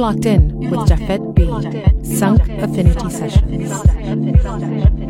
locked in with Jafet B. Sunk Affinity Sessions.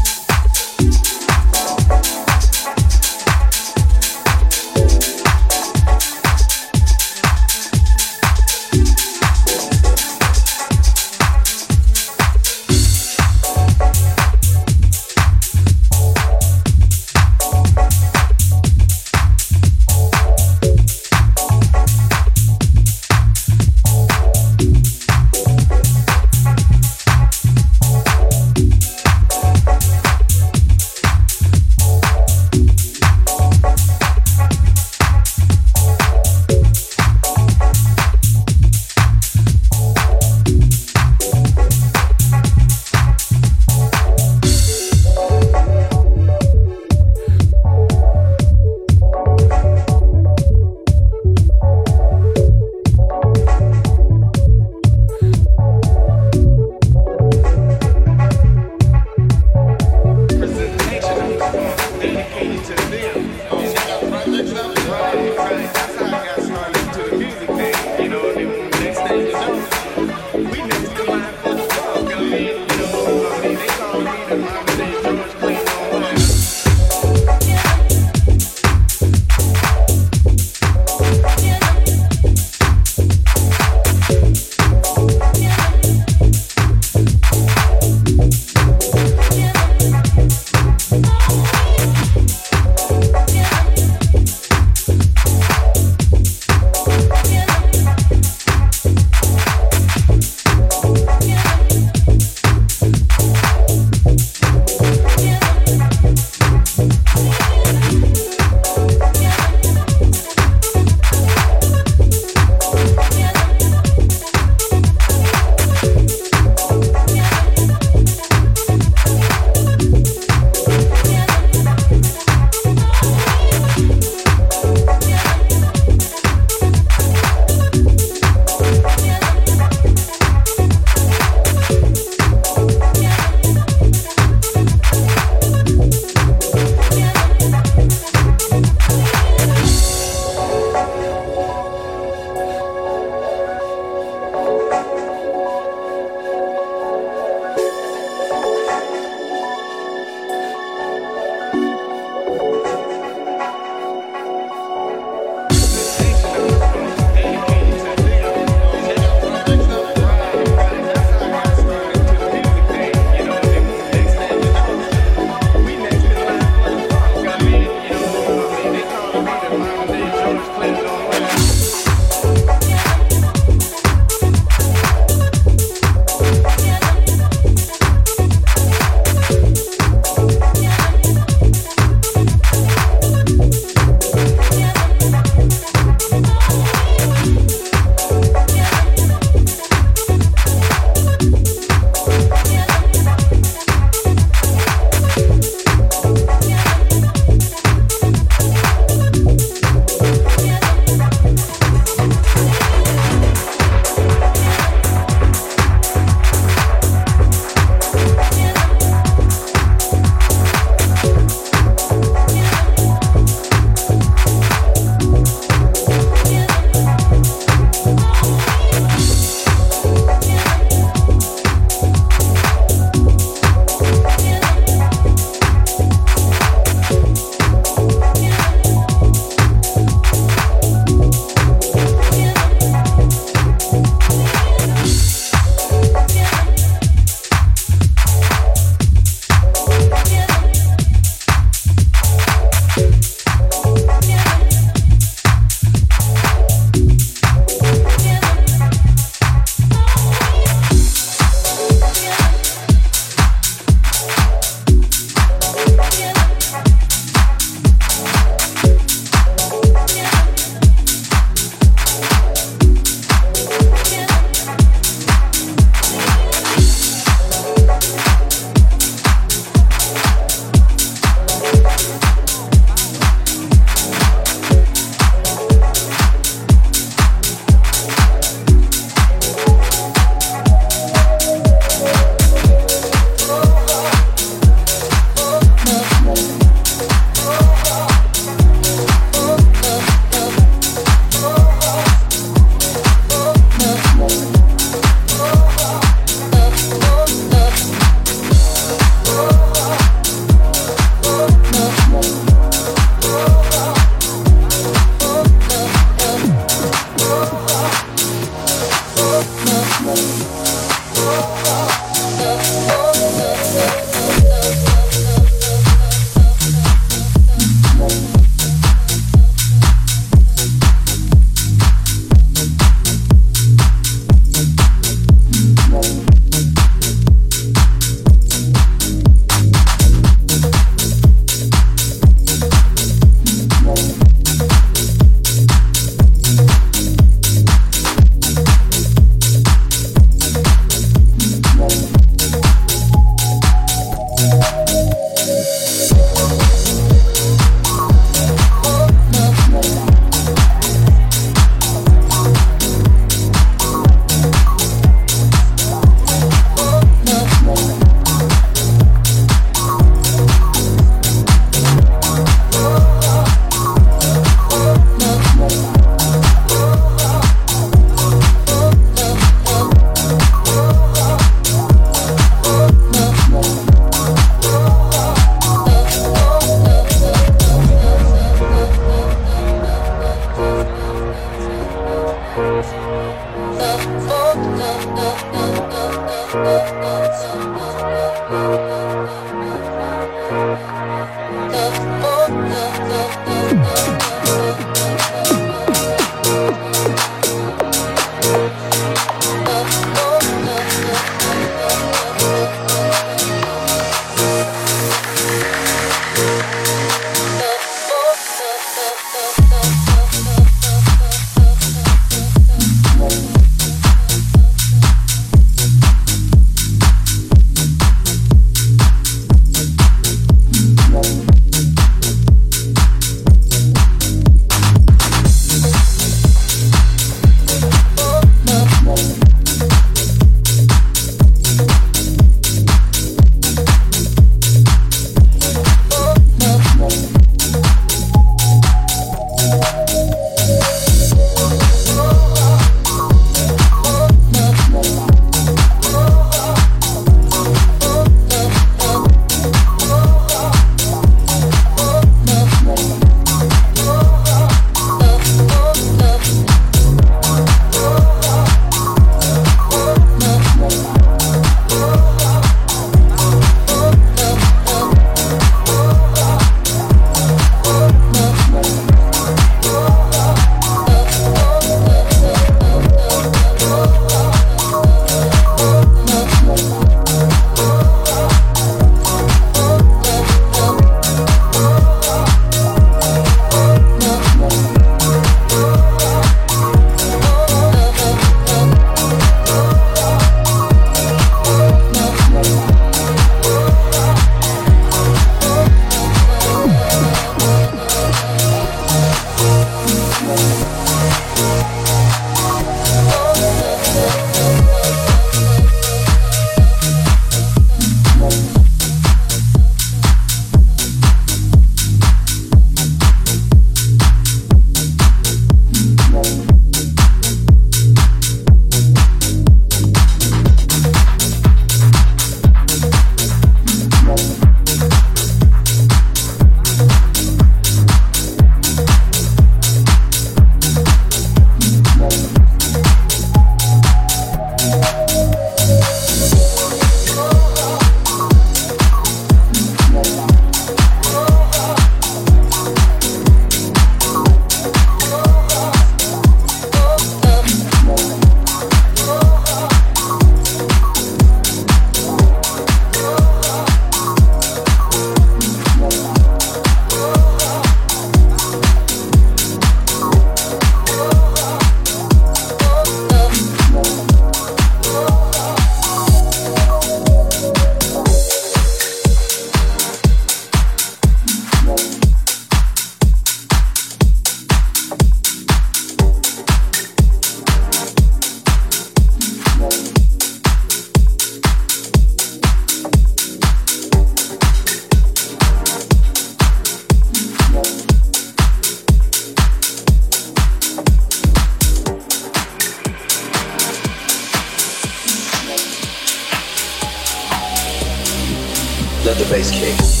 The bass kick.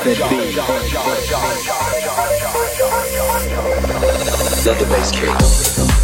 Japhet Let the bass kick.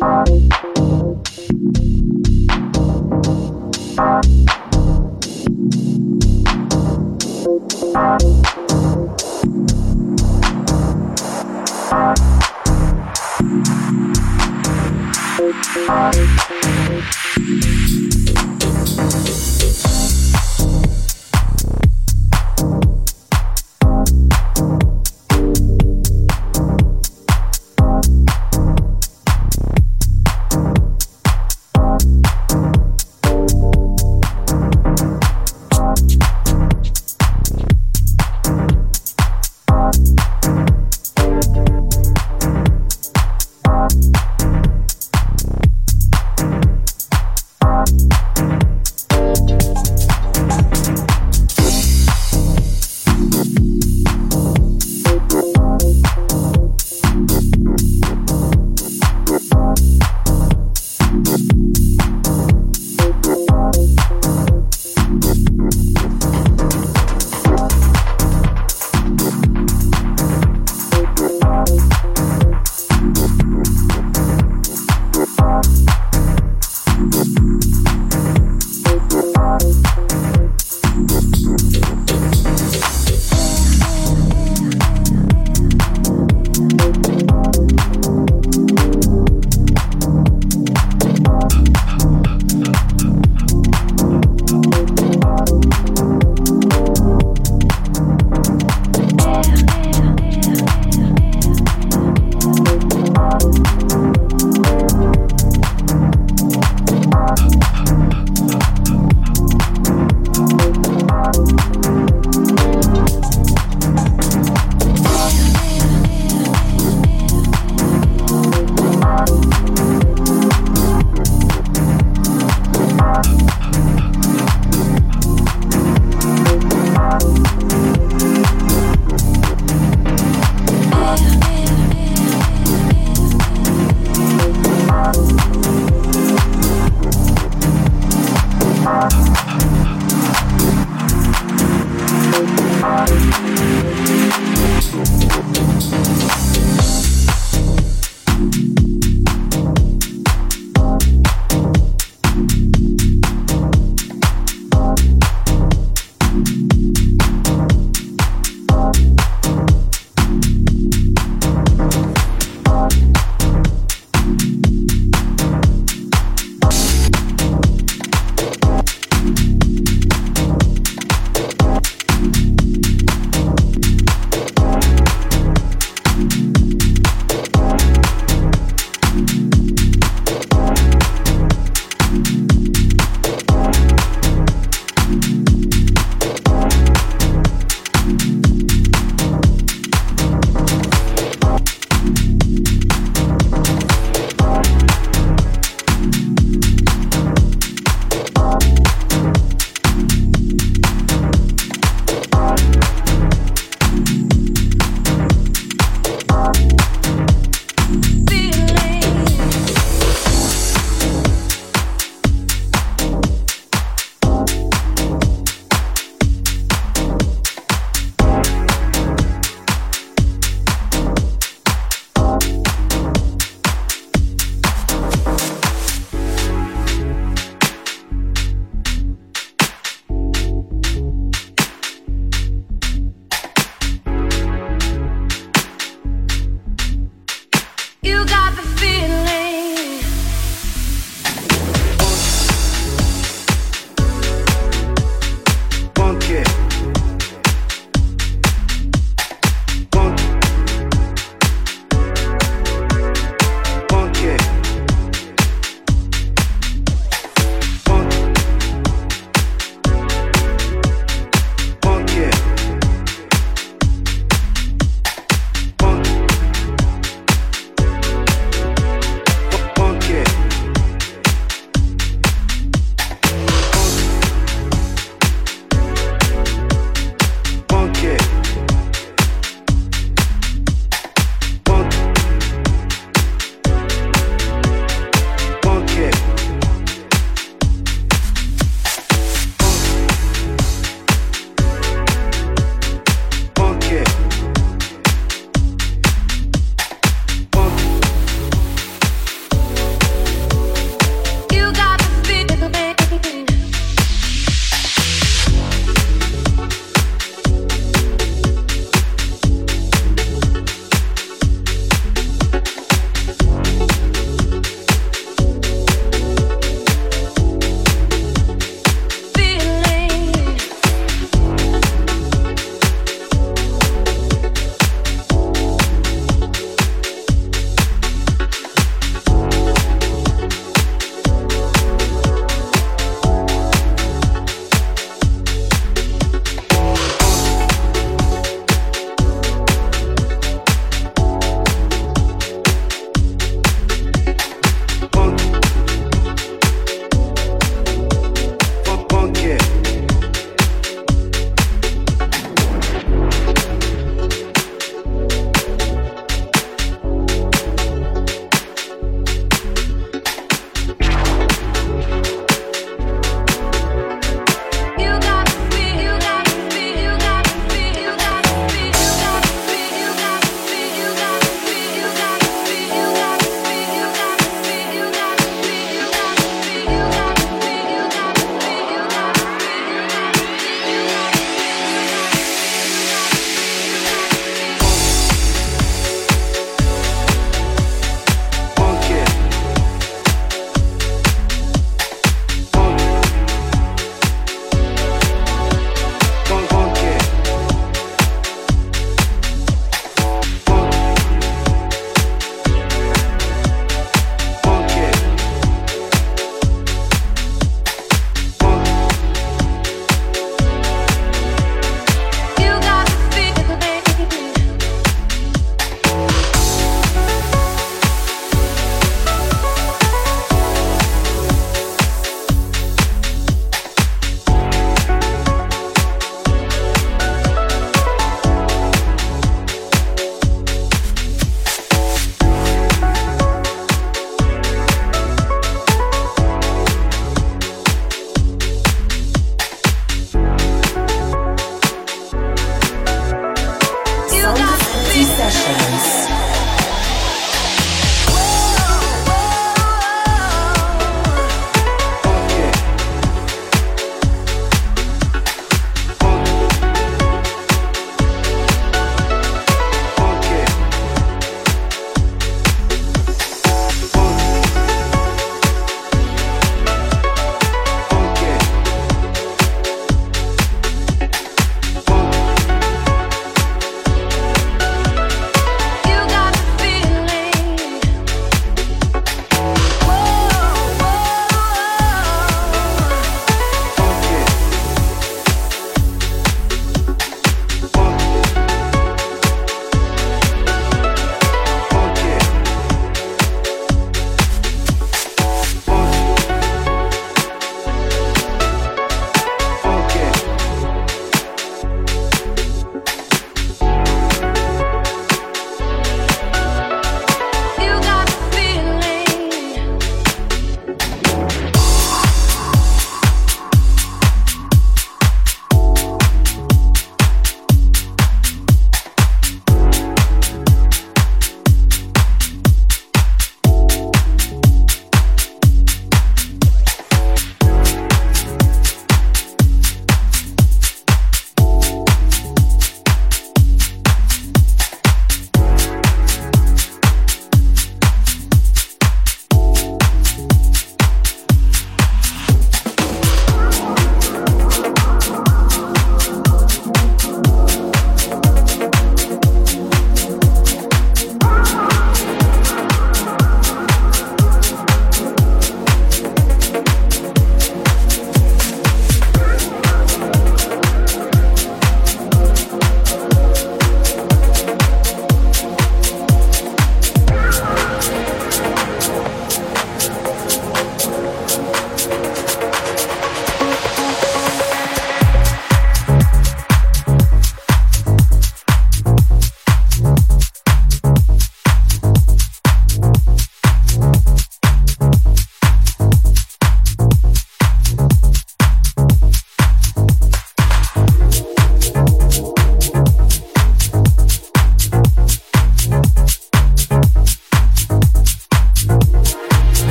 Bye.